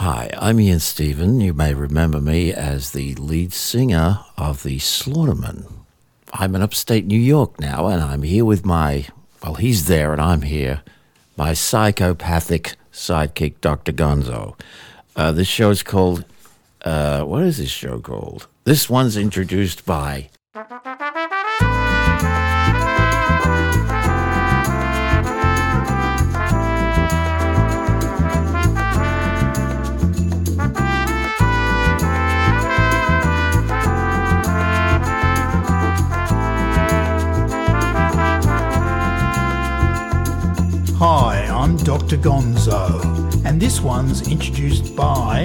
Hi, I'm Ian Stephen. You may remember me as the lead singer of the Slaughtermen. I'm in upstate New York now, and I'm here with my, well, he's there and I'm here, my psychopathic sidekick, Dr. Gonzo. Uh, this show is called, uh, what is this show called? This one's introduced by. I'm Dr. Gonzo, and this one's introduced by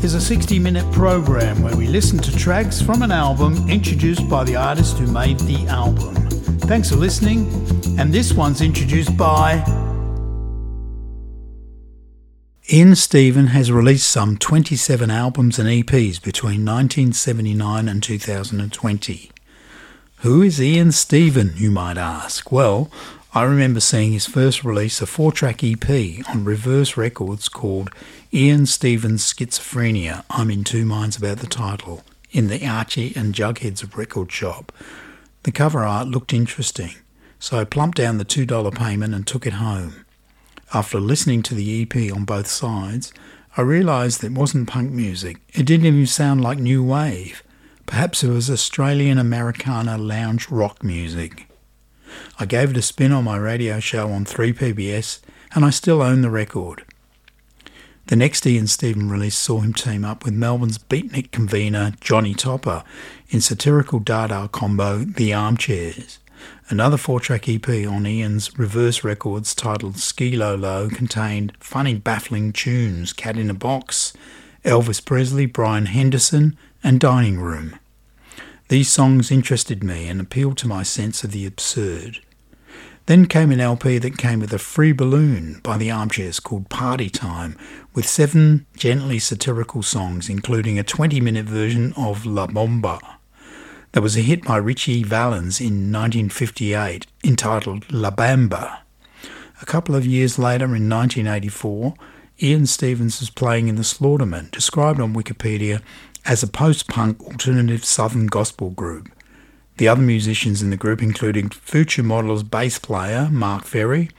is a 60 minute program where we listen to tracks from an album introduced by the artist who made the album. Thanks for listening, and this one's introduced by. Ian Stephen has released some 27 albums and EPs between 1979 and 2020. Who is Ian Stephen, you might ask? Well, I remember seeing his first release, a four track EP on Reverse Records called Ian Stephen's Schizophrenia. I'm in two minds about the title, in the Archie and Jughead's record shop. The cover art looked interesting, so I plumped down the $2 payment and took it home. After listening to the EP on both sides, I realised it wasn't punk music. It didn't even sound like new wave. Perhaps it was Australian Americana lounge rock music. I gave it a spin on my radio show on 3PBS, and I still own the record. The next Ian Stephen release saw him team up with Melbourne's beatnik convener Johnny Topper in satirical Dada combo The Armchairs. Another four track EP on Ian's reverse records titled Ski Low contained funny, baffling tunes Cat in a Box, Elvis Presley, Brian Henderson, and Dining Room. These songs interested me and appealed to my sense of the absurd. Then came an LP that came with a free balloon by the Armchairs called Party Time, with seven gently satirical songs, including a 20 minute version of La Bomba. That was a hit by Ritchie Valens in 1958, entitled La Bamba. A couple of years later, in 1984, Ian Stephens was playing in the Slaughtermen, described on Wikipedia as a post punk alternative southern gospel group. The other musicians in the group included Future Models bass player Mark Ferrie,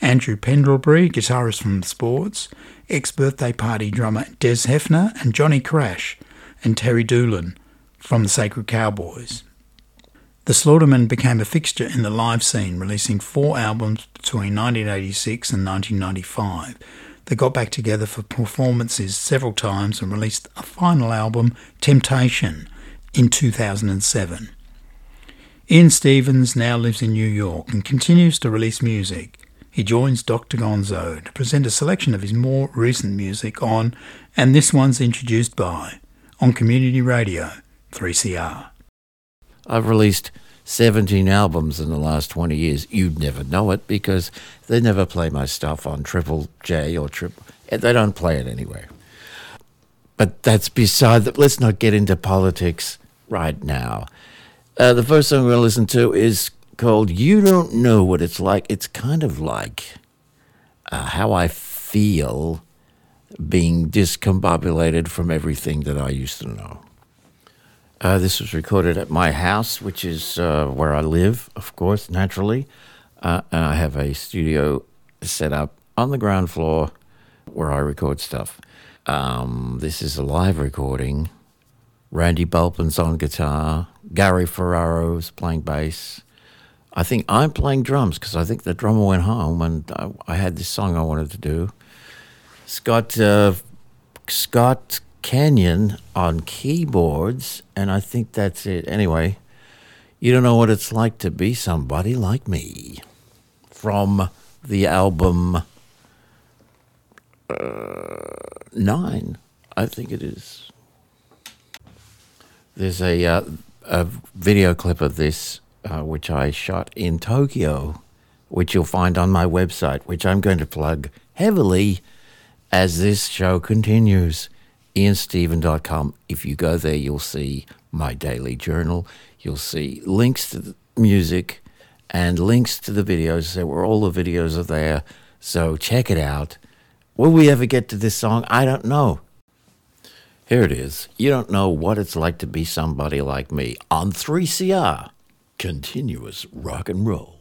Andrew Pendlebury, guitarist from The Sports, ex birthday party drummer Des Hefner, and Johnny Crash, and Terry Doolan from the Sacred Cowboys. The Slaughtermen became a fixture in the live scene, releasing four albums between 1986 and 1995 they got back together for performances several times and released a final album, Temptation, in 2007. Ian Stephens now lives in New York and continues to release music. He joins Dr. Gonzo to present a selection of his more recent music on, and this one's introduced by, on Community Radio 3CR. I've released 17 albums in the last 20 years. You'd never know it because they never play my stuff on Triple J or Triple. They don't play it anywhere. But that's beside that. Let's not get into politics right now. Uh, the first song we're going to listen to is called You Don't Know What It's Like. It's kind of like uh, how I feel being discombobulated from everything that I used to know. Uh, this was recorded at my house, which is uh, where I live, of course, naturally. Uh, and I have a studio set up on the ground floor where I record stuff. Um, this is a live recording. Randy Bulpin's on guitar. Gary Ferraro's playing bass. I think I'm playing drums because I think the drummer went home and I, I, had this song I wanted to do. Scott uh, Scott Kenyon on keyboards, and I think that's it. Anyway, you don't know what it's like to be somebody like me. From the album uh, Nine, I think it is. There's a, uh, a video clip of this, uh, which I shot in Tokyo, which you'll find on my website, which I'm going to plug heavily as this show continues ianstephen.com. If you go there, you'll see my daily journal. You'll see links to the music and links to the videos. So where all the videos are there. So check it out. Will we ever get to this song? I don't know. Here it is. You don't know what it's like to be somebody like me on 3CR. Continuous rock and roll.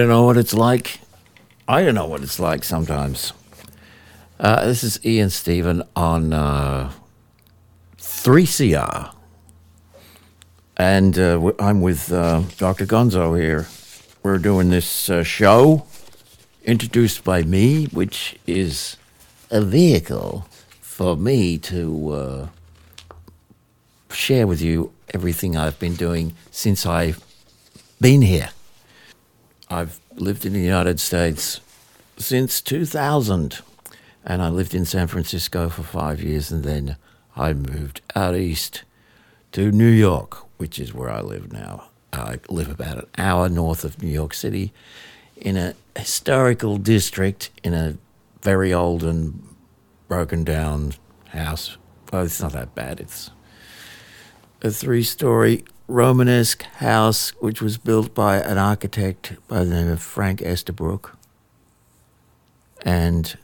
Don't know what it's like? I don't know what it's like sometimes. Uh, this is Ian Stephen on uh, 3CR. And uh, I'm with uh, Dr. Gonzo here. We're doing this uh, show introduced by me, which is a vehicle for me to uh, share with you everything I've been doing since I've been here. I've lived in the United States since 2000, and I lived in San Francisco for five years, and then I moved out east to New York, which is where I live now. I live about an hour north of New York City in a historical district in a very old and broken down house. Well, it's not that bad. It's a three story Romanesque house which was built by an architect by the name of Frank Estabrook. And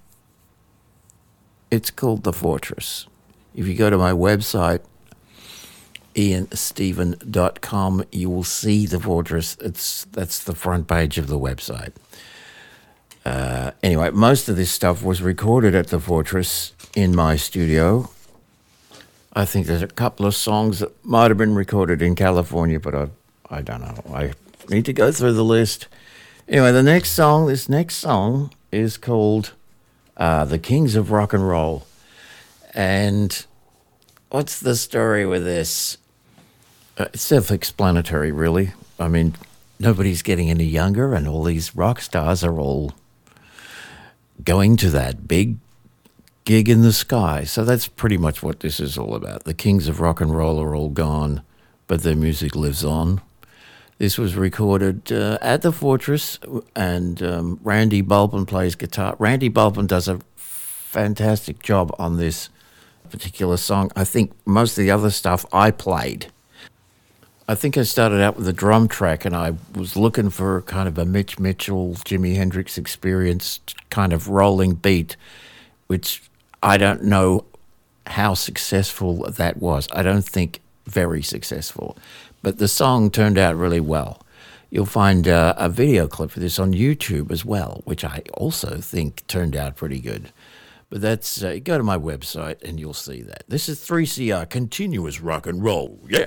it's called The Fortress. If you go to my website, ianstephen.com, you will see The Fortress. It's, that's the front page of the website. Uh, anyway, most of this stuff was recorded at The Fortress in my studio I think there's a couple of songs that might have been recorded in California, but I, I don't know. I need to go through the list. Anyway, the next song, this next song is called uh, The Kings of Rock and Roll. And what's the story with this? Uh, it's self explanatory, really. I mean, nobody's getting any younger, and all these rock stars are all going to that big gig in the sky. So that's pretty much what this is all about. The kings of rock and roll are all gone, but their music lives on. This was recorded uh, at the Fortress, and um, Randy Bulpin plays guitar. Randy Bulpin does a fantastic job on this particular song. I think most of the other stuff I played. I think I started out with a drum track, and I was looking for kind of a Mitch Mitchell, Jimi Hendrix experience kind of rolling beat, which I don't know how successful that was. I don't think very successful, but the song turned out really well. You'll find uh, a video clip for this on YouTube as well, which I also think turned out pretty good. But that's uh, go to my website and you'll see that. This is 3CR continuous rock and roll. Yeah.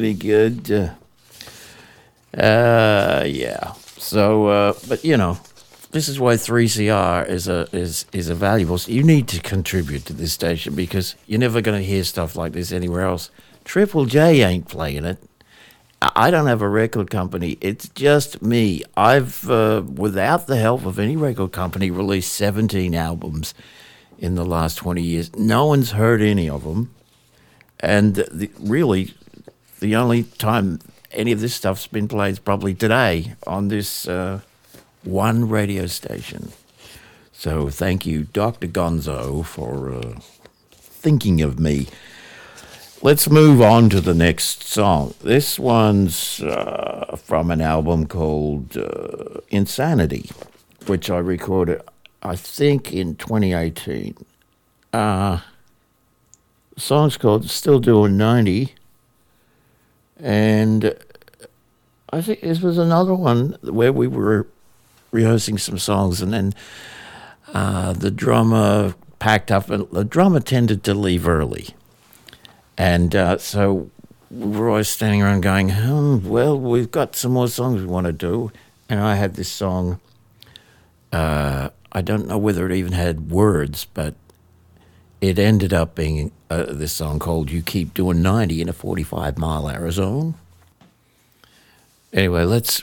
Really good. Uh, yeah. So, uh, but you know, this is why 3CR is a is is a valuable. You need to contribute to this station because you're never going to hear stuff like this anywhere else. Triple J ain't playing it. I I don't have a record company. It's just me. I've, uh, without the help of any record company, released 17 albums in the last 20 years. No one's heard any of them. And the, really, the only time any of this stuff's been played is probably today on this uh, one radio station. So thank you, Dr. Gonzo, for uh, thinking of me. Let's move on to the next song. This one's uh, from an album called uh, Insanity, which I recorded, I think, in 2018. Uh, the song's called Still Doing 90. And I think this was another one where we were rehearsing some songs, and then uh, the drummer packed up, and the drummer tended to leave early. And uh, so we were always standing around going, hmm, well, we've got some more songs we want to do. And I had this song, uh, I don't know whether it even had words, but it ended up being uh, this song called You Keep Doing 90 in a 45 mile hour zone. Anyway, let's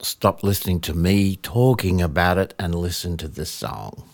stop listening to me talking about it and listen to this song.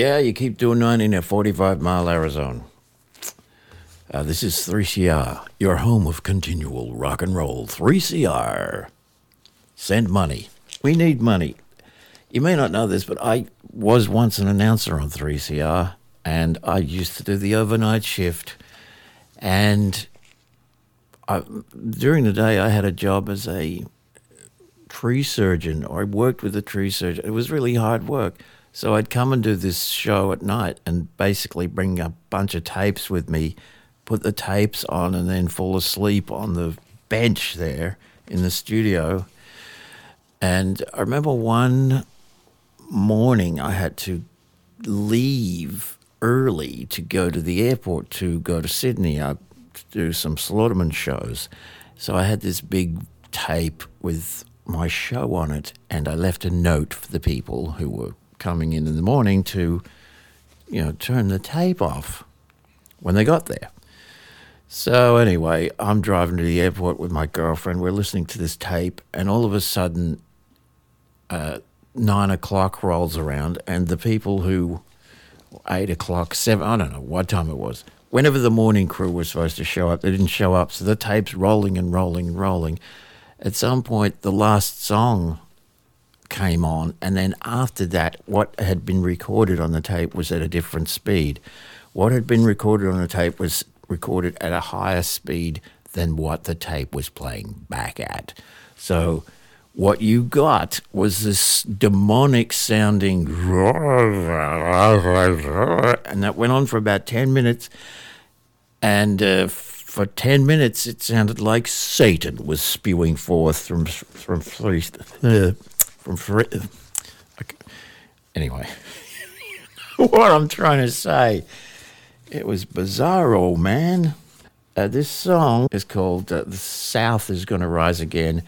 Yeah, you keep doing 90 in a 45 mile hour zone. Uh, this is 3CR, your home of continual rock and roll. 3CR. Send money. We need money. You may not know this, but I was once an announcer on 3CR, and I used to do the overnight shift. And I, during the day, I had a job as a tree surgeon, or I worked with a tree surgeon. It was really hard work. So I'd come and do this show at night and basically bring a bunch of tapes with me, put the tapes on, and then fall asleep on the bench there in the studio. And I remember one morning I had to leave early to go to the airport to go to Sydney uh, to do some Slaughtermen shows. So I had this big tape with my show on it, and I left a note for the people who were coming in in the morning to, you know, turn the tape off when they got there. So anyway, I'm driving to the airport with my girlfriend. We're listening to this tape, and all of a sudden, uh, nine o'clock rolls around, and the people who eight o'clock, seven, I don't know what time it was. Whenever the morning crew was supposed to show up, they didn't show up. So the tape's rolling and rolling and rolling. At some point, the last song came on, and then after that, what had been recorded on the tape was at a different speed. What had been recorded on the tape was recorded at a higher speed than what the tape was playing back at. So what you got was this demonic sounding, and that went on for about 10 minutes. And uh, for 10 minutes, it sounded like Satan was spewing forth from, from, three, uh, anyway, what I'm trying to say, it was bizarro, man. Uh, this song is called uh, "The South Is Going to Rise Again,"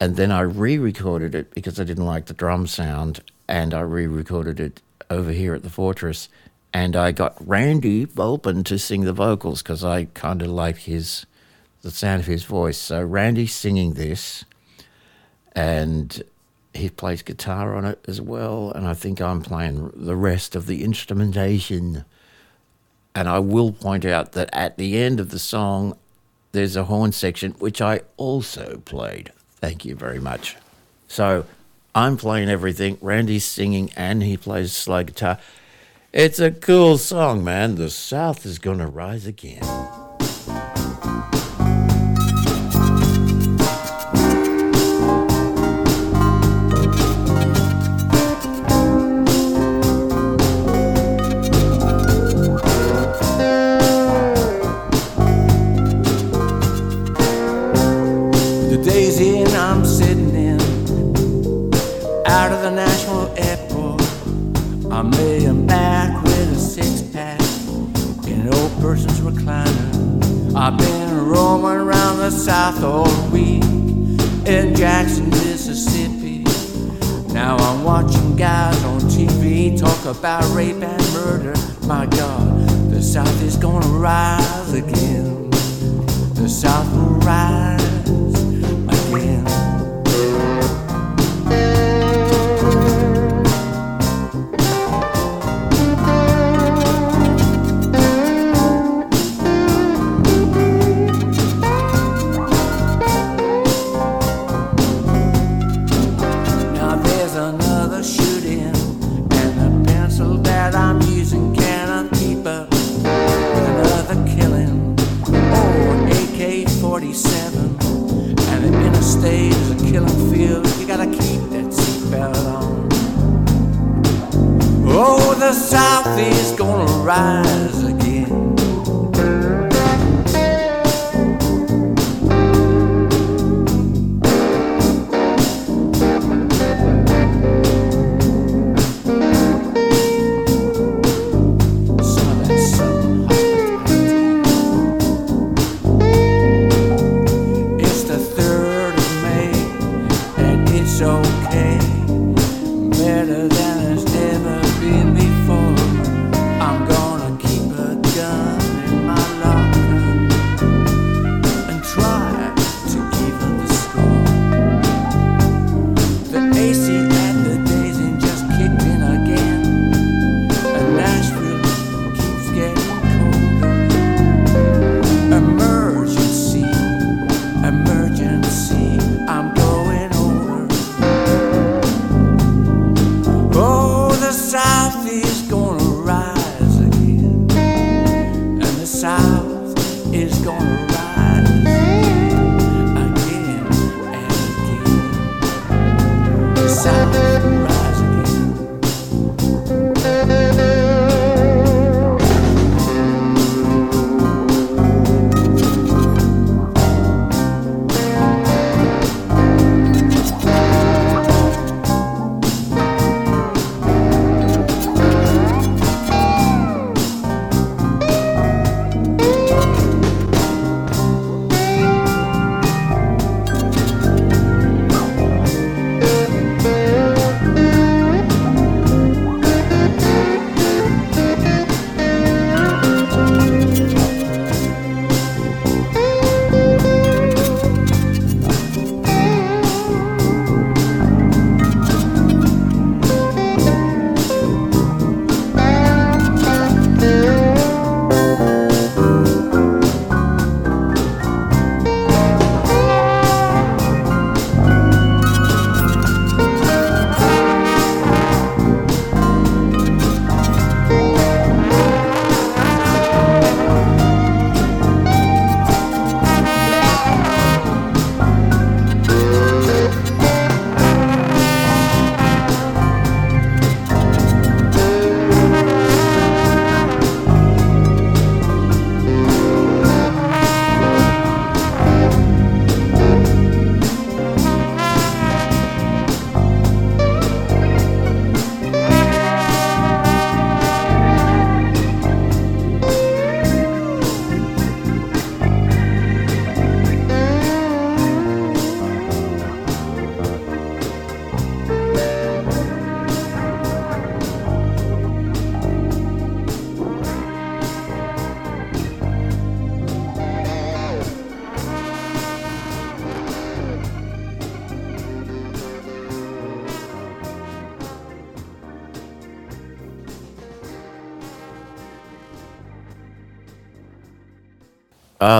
and then I re-recorded it because I didn't like the drum sound, and I re-recorded it over here at the Fortress, and I got Randy Volpin to sing the vocals because I kind of like his the sound of his voice. So Randy's singing this, and he plays guitar on it as well, and I think I'm playing the rest of the instrumentation. And I will point out that at the end of the song, there's a horn section, which I also played. Thank you very much. So I'm playing everything. Randy's singing and he plays slide guitar. It's a cool song, man. The South is going to rise again. Laying back with a six pack in an old person's recliner. I've been roaming around the South all week in Jackson, Mississippi. Now I'm watching guys on TV talk about rape and murder. My God, the South is gonna rise again. The South will rise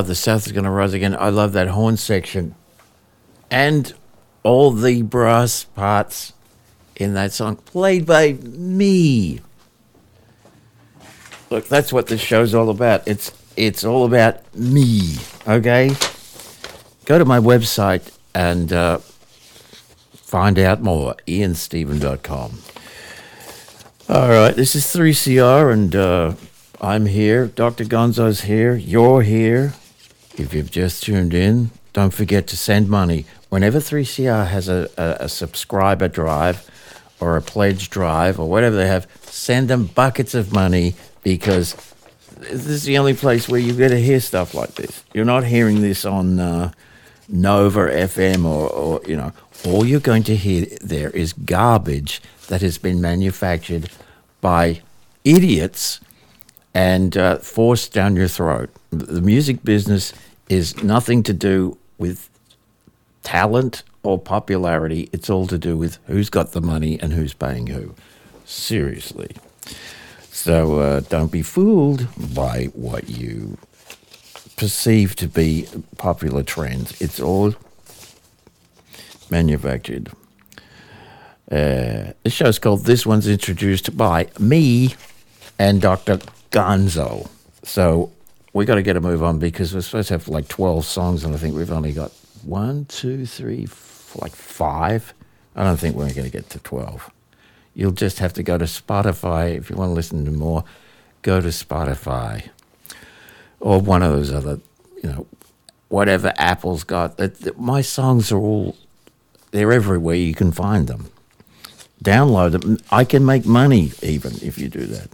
The South is going to rise again. I love that horn section. And all the brass parts in that song played by me. Look, that's what this show's all about. It's it's all about me, okay? Go to my website and uh, find out more. ianstephen.com. All right, this is 3CR, and uh, I'm here. Dr. Gonzo's here. You're here. If you've just tuned in, don't forget to send money. Whenever 3CR has a, a, a subscriber drive or a pledge drive or whatever they have, send them buckets of money because this is the only place where you get to hear stuff like this. You're not hearing this on uh, Nova FM or, or, you know, all you're going to hear there is garbage that has been manufactured by idiots and uh, forced down your throat. The music business is nothing to do with talent or popularity. It's all to do with who's got the money and who's paying who. Seriously. So uh, don't be fooled by what you perceive to be popular trends. It's all manufactured. Uh, the show's called This One's Introduced by me and Dr. Gonzo. So we got to get a move on because we're supposed to have like 12 songs, and I think we've only got one, two, three, like five. I don't think we're going to get to 12. You'll just have to go to Spotify if you want to listen to more. Go to Spotify or one of those other, you know, whatever Apple's got. My songs are all they're everywhere. You can find them. Download them. I can make money even if you do that.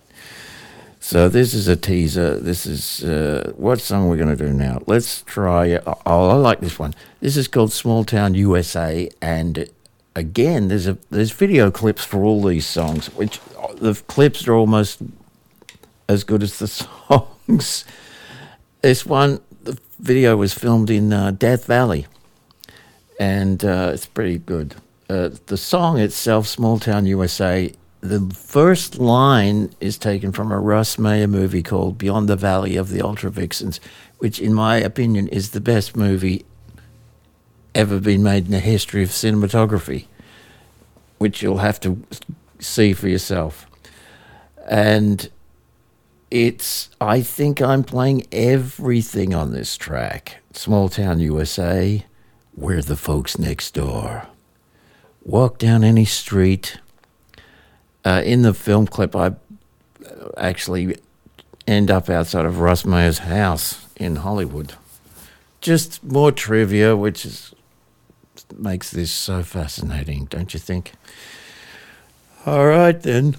So this is a teaser. This is uh, what song we're going to do now. Let's try. Oh, I like this one. This is called Small Town USA, and again, there's a there's video clips for all these songs, which the clips are almost as good as the songs. This one, the video was filmed in uh, Death Valley, and uh, it's pretty good. Uh, the song itself, Small Town USA, the first line is taken from a Russ Meyer movie called Beyond the Valley of the Ultra Vixens, which, in my opinion, is the best movie ever been made in the history of cinematography, which you'll have to see for yourself. And it's, I think I'm playing everything on this track Small Town USA, We're the Folks Next Door. Walk down any street uh, in the film clip, I actually end up outside of Russ Meyer's house in Hollywood. Just more trivia, which is, makes this so fascinating, don't you think? All right, then.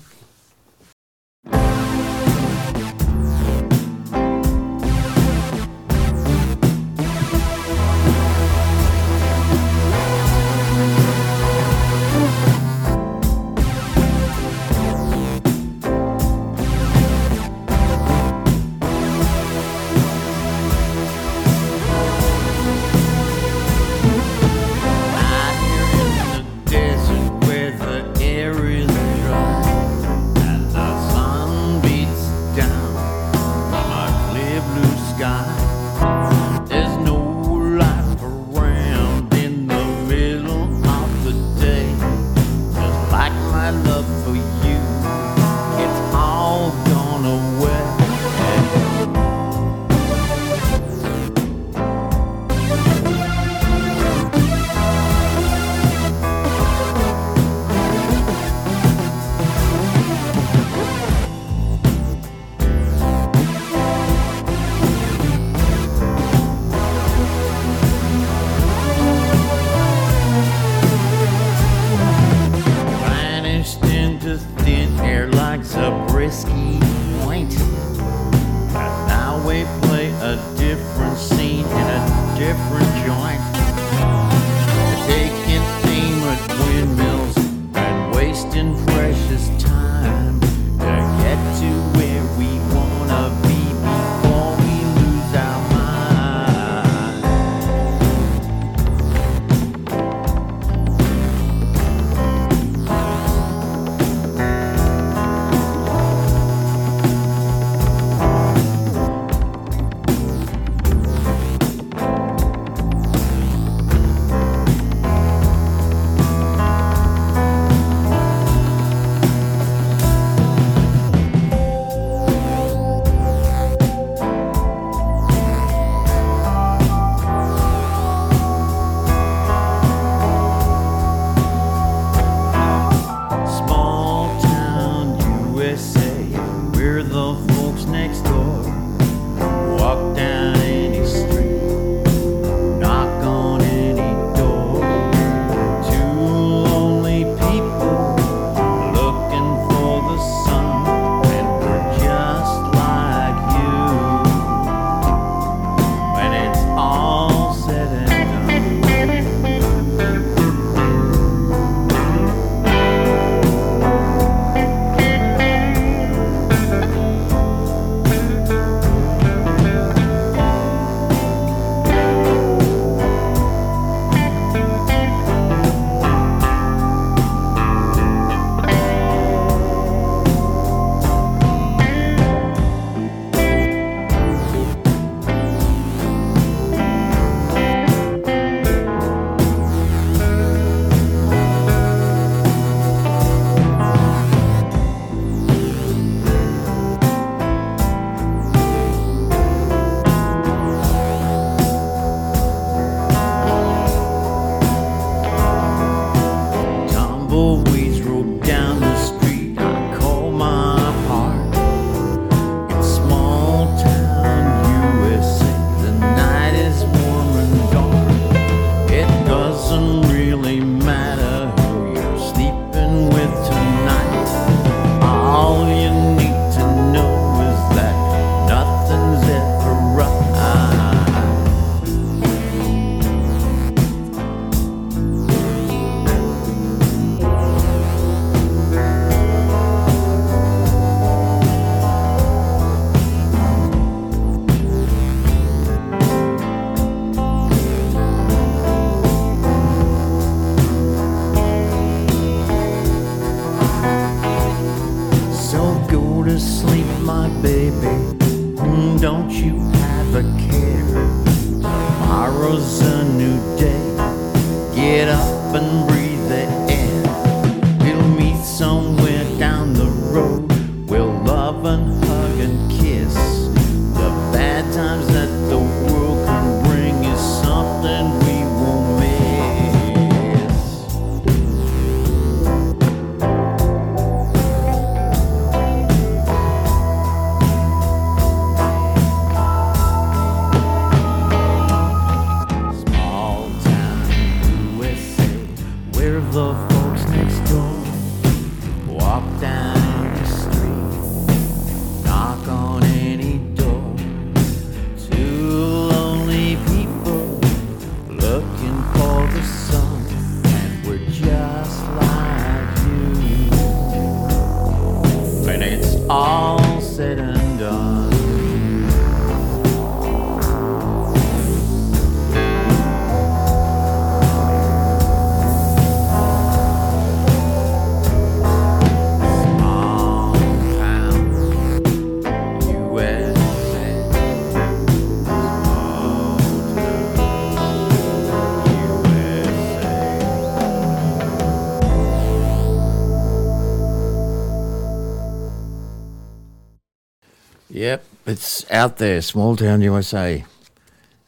Out there, small town USA.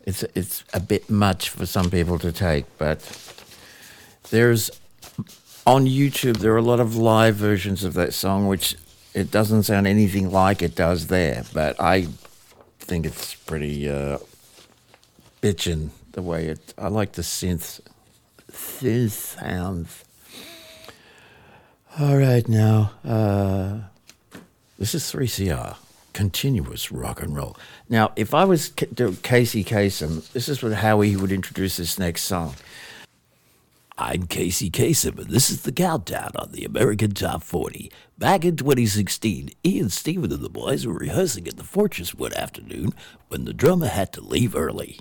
It's it's a bit much for some people to take, but there's on YouTube there are a lot of live versions of that song, which it doesn't sound anything like it does there. But I think it's pretty uh, bitchin' the way it. I like the synth synth sounds. All right, now uh, this is three CR continuous rock and roll. Now, if I was Casey Kasem, this is what, how he would introduce this next song. I'm Casey Kasem, and this is the countdown on the American Top 40. Back in 2016, Ian Stephen and the boys were rehearsing at the Fortress one afternoon when the drummer had to leave early.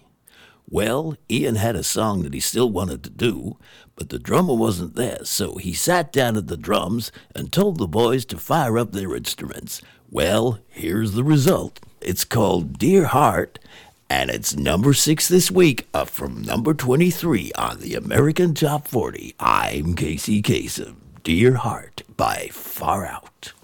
Well, Ian had a song that he still wanted to do, but the drummer wasn't there, so he sat down at the drums and told the boys to fire up their instruments. Well, here's the result. It's called Dear Heart, and it's number six this week, up from number 23 on the American Top 40. I'm Casey Kasem. Dear Heart by Far Out.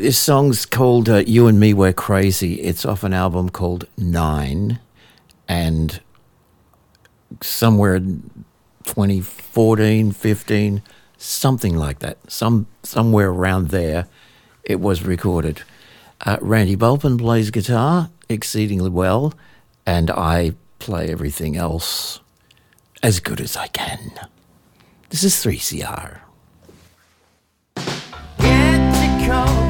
This song's called uh, "You and Me We're Crazy." It's off an album called Nine, and somewhere in 2014, 15, something like that, some somewhere around there, it was recorded. Uh, Randy Bulpin plays guitar exceedingly well, and I play everything else as good as I can. This is 3CR. Get coat,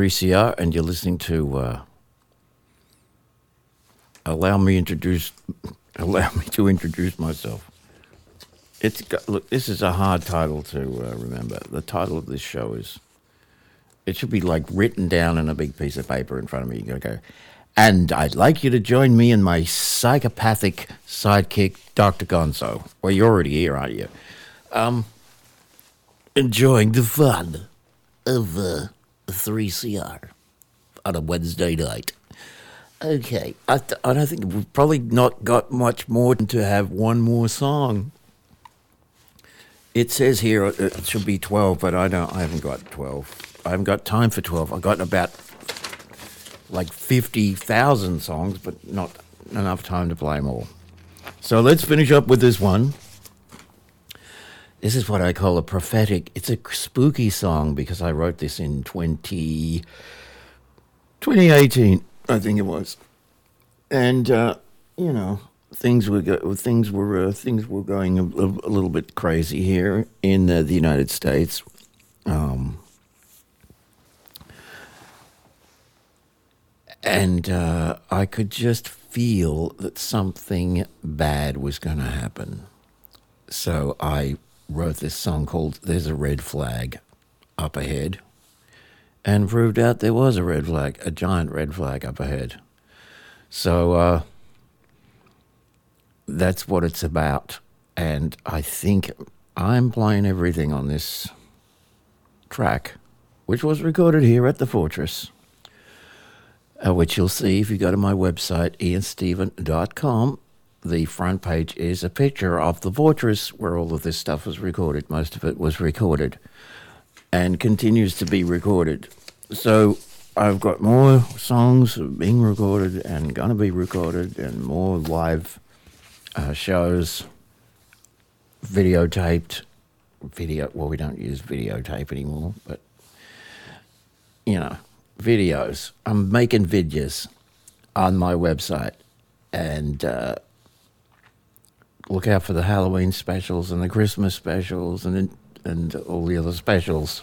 3CR, and you're listening to. Uh, allow me introduce. Allow me to introduce myself. It's got, look. This is a hard title to uh, remember. The title of this show is. It should be like written down in a big piece of paper in front of me. You gotta go. And I'd like you to join me and my psychopathic sidekick, Dr. Gonzo. Well, you're already here, aren't you? Um, enjoying the fun of uh, 3CR on a Wednesday night. Okay, I, th- I don't think we've probably not got much more than to have one more song. It says here uh, it should be 12, but I don't. I haven't got 12. I haven't got time for 12. I've got about like 50,000 songs, but not enough time to play them all. So let's finish up with this one. This is what I call a prophetic. It's a spooky song because I wrote this in 20, 2018, I think it was. And, uh, you know, things were go- things were uh, things were going a, a little bit crazy here in uh, the United States. Um, and uh, I could just feel that something bad was going to happen. So I wrote this song called "There's a Red Flag Up Ahead," and proved out there was a red flag, a giant red flag up ahead. So uh, that's what it's about, and I think I'm playing everything on this track, which was recorded here at the Fortress uh, which you'll see if you go to my website, ianstephen.com. The front page is a picture of the fortress where all of this stuff was recorded. Most of it was recorded and continues to be recorded. So I've got more songs being recorded and going to be recorded, and more live uh, shows, videotaped. Video, well, we don't use videotape anymore, but you know, videos. I'm making videos on my website, and uh, look out for the Halloween specials and the Christmas specials and and all the other specials,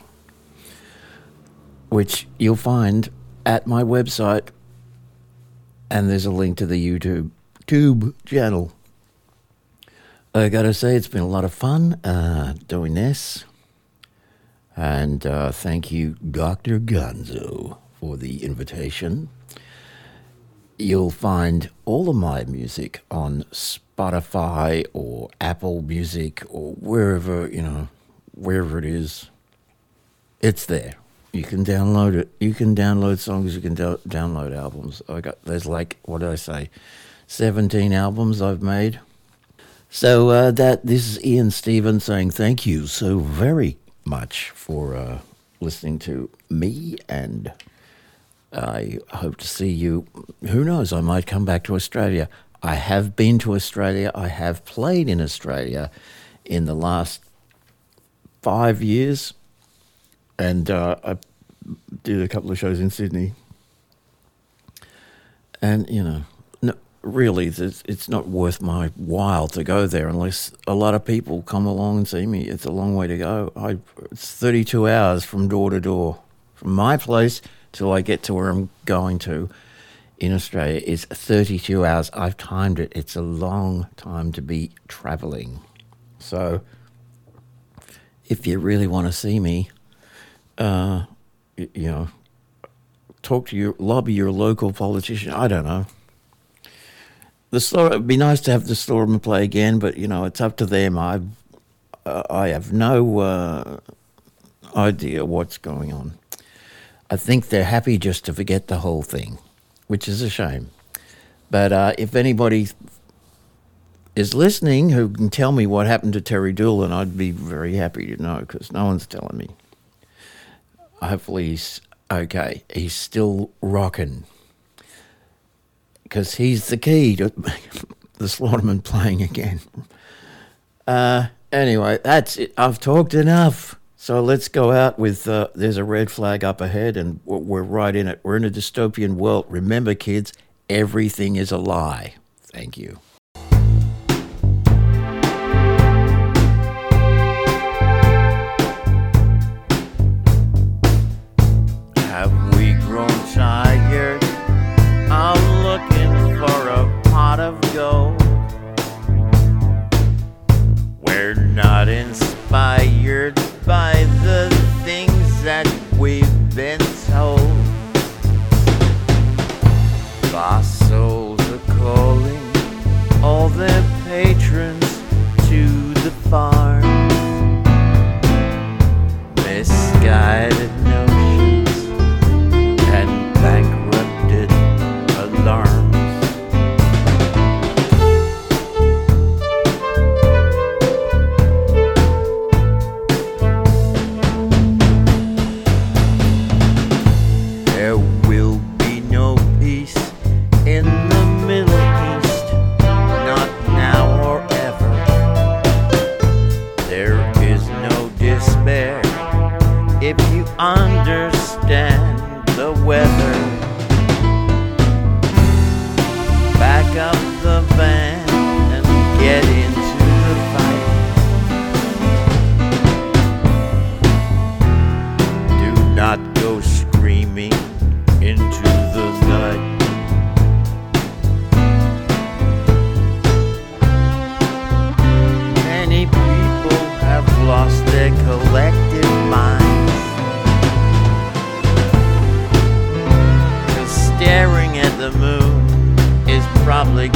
which you'll find at my website. And there's a link to the YouTube Tube channel. I gotta say, it's been a lot of fun uh, doing this. And uh, thank you, Dr. Gonzo, for the invitation. You'll find all of my music on Spotify or Apple Music or wherever, you know, wherever it is. It's there. You can download it. You can download songs. You can do- download albums. I got there's like what did I say, seventeen albums I've made. So uh, that this is Ian Stephens saying thank you so very much for uh, listening to me, and I hope to see you. Who knows? I might come back to Australia. I have been to Australia. I have played in Australia in the last five years, and uh, I did a couple of shows in Sydney. And you know, no, really, it's, it's not worth my while to go there unless a lot of people come along and see me. It's a long way to go. I, it's 32 hours from door to door. From my place till I get to where I'm going to in Australia is 32 hours. I've timed it. It's a long time to be traveling. So if you really want to see me, uh, you know, talk to your lobby your local politician. I don't know. The store it'd be nice to have the Slaughtermen play again, but you know it's up to them. I uh, I have no uh, idea what's going on. I think they're happy just to forget the whole thing, which is a shame. But uh, if anybody is listening who can tell me what happened to Terry Doolan, I'd be very happy to know because no one's telling me. Hopefully he's okay. He's still rocking because he's the key to the Slaughtermen playing again. Uh, anyway, that's it. I've talked enough. So let's go out with uh, there's a red flag up ahead, and we're, right in it. We're in a dystopian world. Remember, kids, everything is a lie. Thank you. Have we grown tired of looking for a pot of gold. We're not inspired by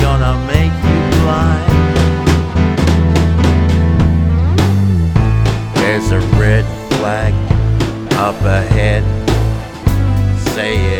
gonna make you blind. There's a red flag up ahead. Say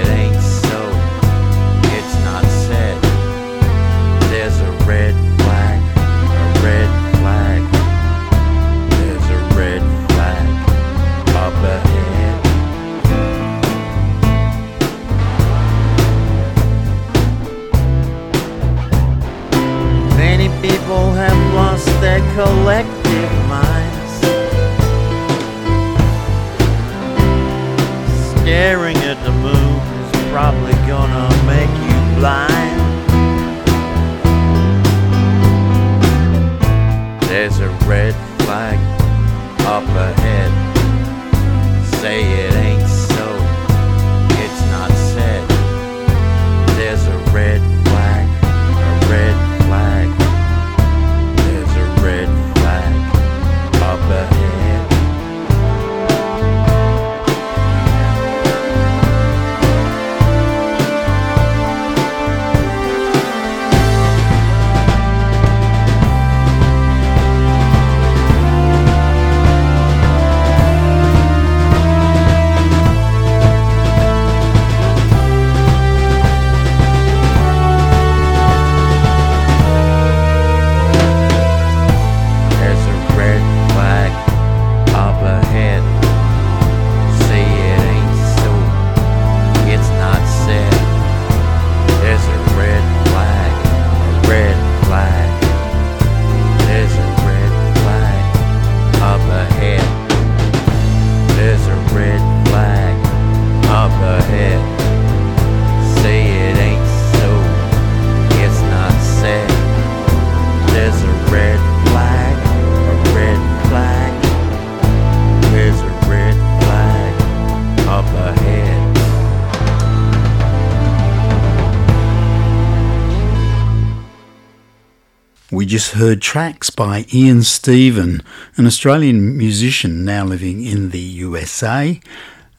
heard tracks by Ian Stephen, an Australian musician now living in the USA.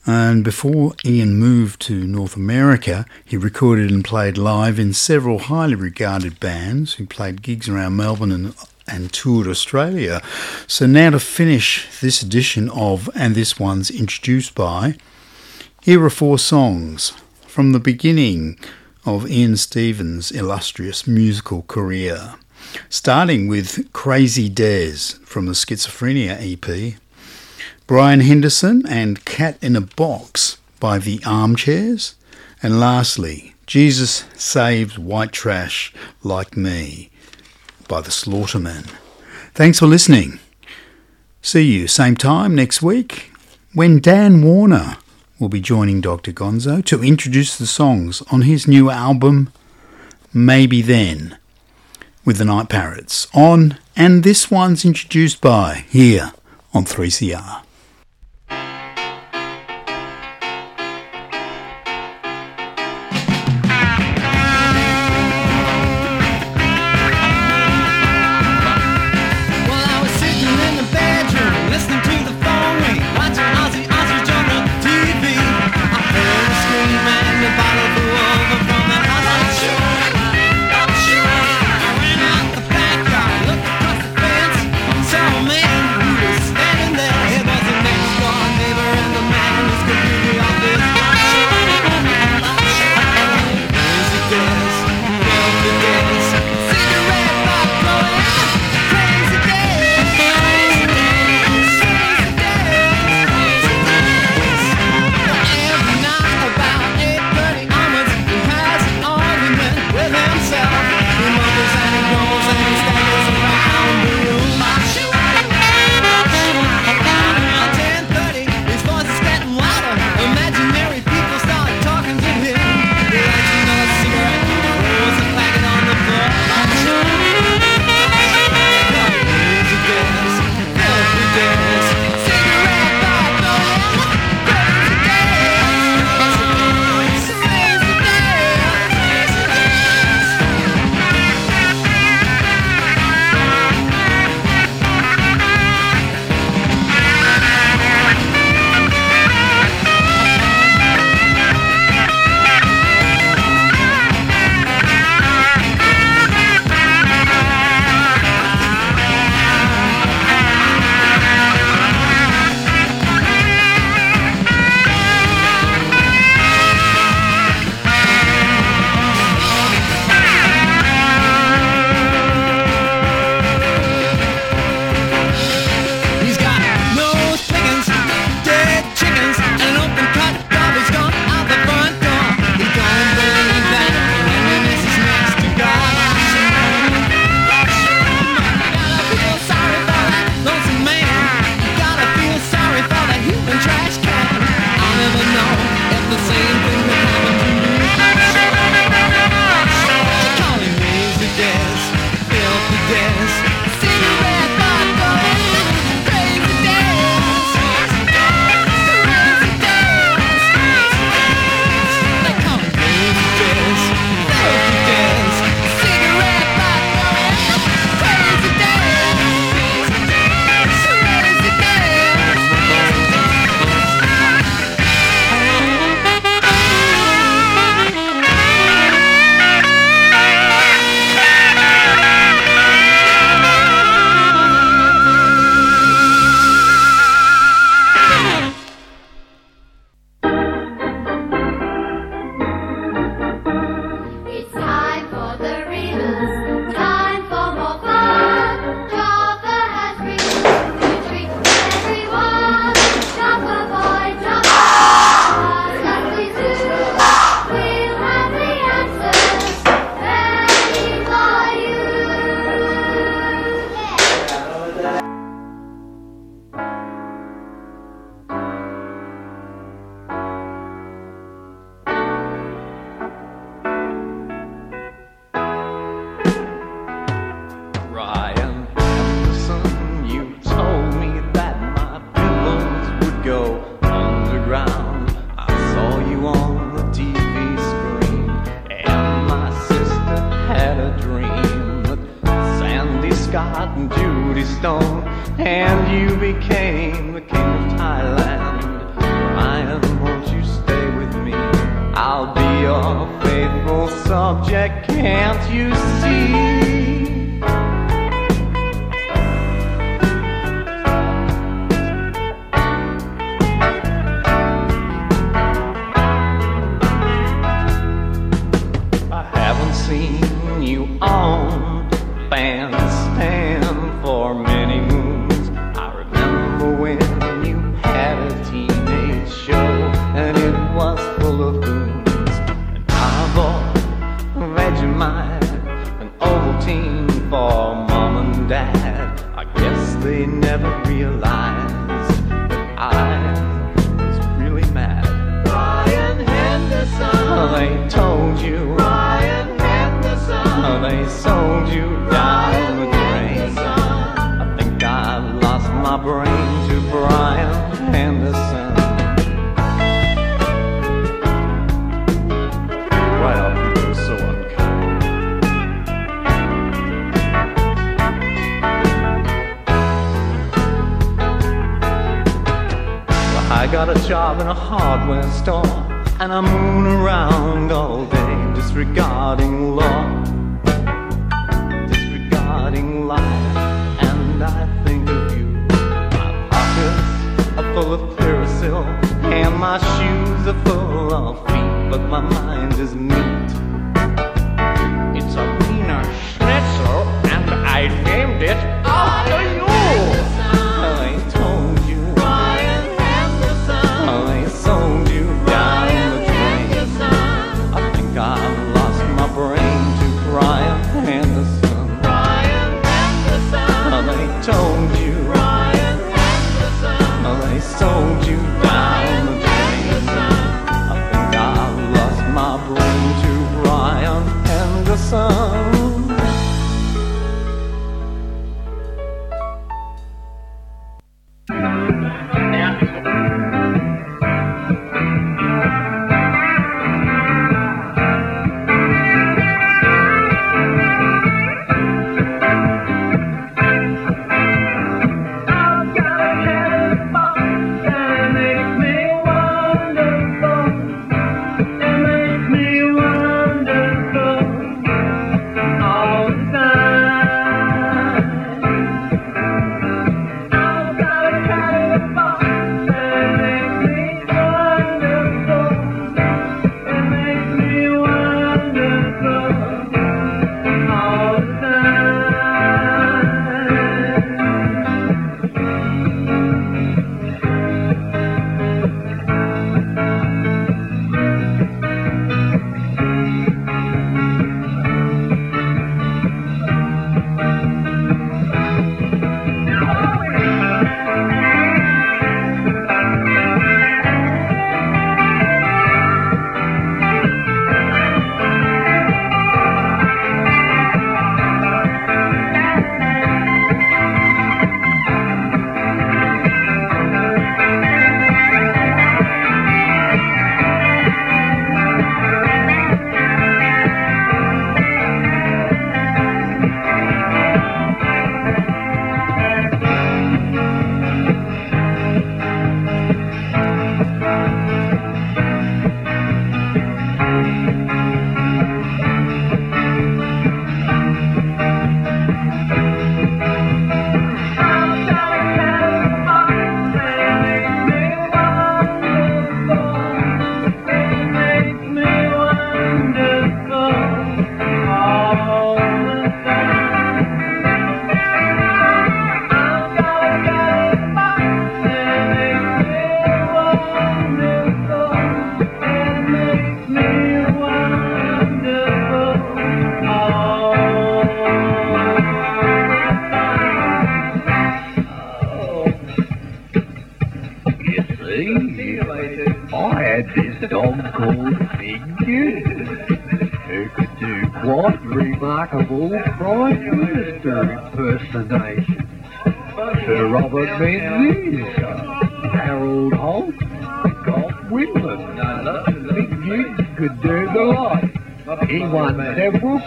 And before Ian moved to North America, he recorded and played live in several highly regarded bands who played gigs around Melbourne and, and toured Australia. So now to finish this edition of And This One's Introduced By, here are four songs from the beginning of Ian Stephen's illustrious musical career. Starting with Crazy Dares from the Schizophrenia EP, Brian Henderson and Cat in a Box by The Armchairs, and lastly, Jesus Saves White Trash Like Me by The Slaughtermen. Thanks for listening. See you same time next week when Dan Warner will be joining Dr. Gonzo to introduce the songs on his new album, Maybe Then, with the Night Parrots on, and this one's introduced by here on 3CR.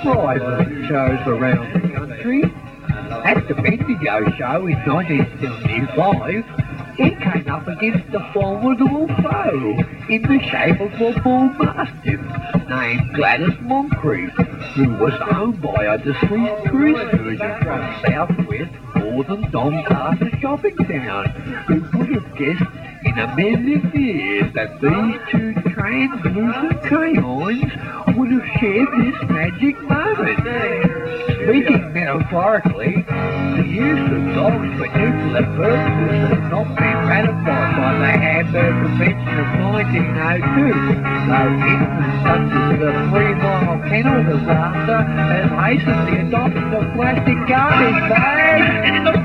At shows around the country. At the Bendigo show in 1975, he came up against a formidable foe in the shape of a bull mastiff named Gladys Moncrieff, who was owned by a deceased tourist surgeon from southwest northern Doncaster shopping town, who would have guessed in a million years that these two translucent canines would have shared this magic moment. Speaking metaphorically, the use of dogs for nuclear purposes has not been ratified by the Hamburg Convention of 1902, though incidents such as the oh Three Mile Kennel disaster has hastened the adoption of plastic garbage bags.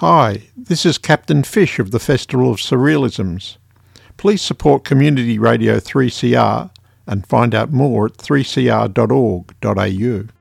Hi, this is Captain Fish of the Festival of Surrealisms. Please support Community Radio 3CR and find out more at 3cr.org.au.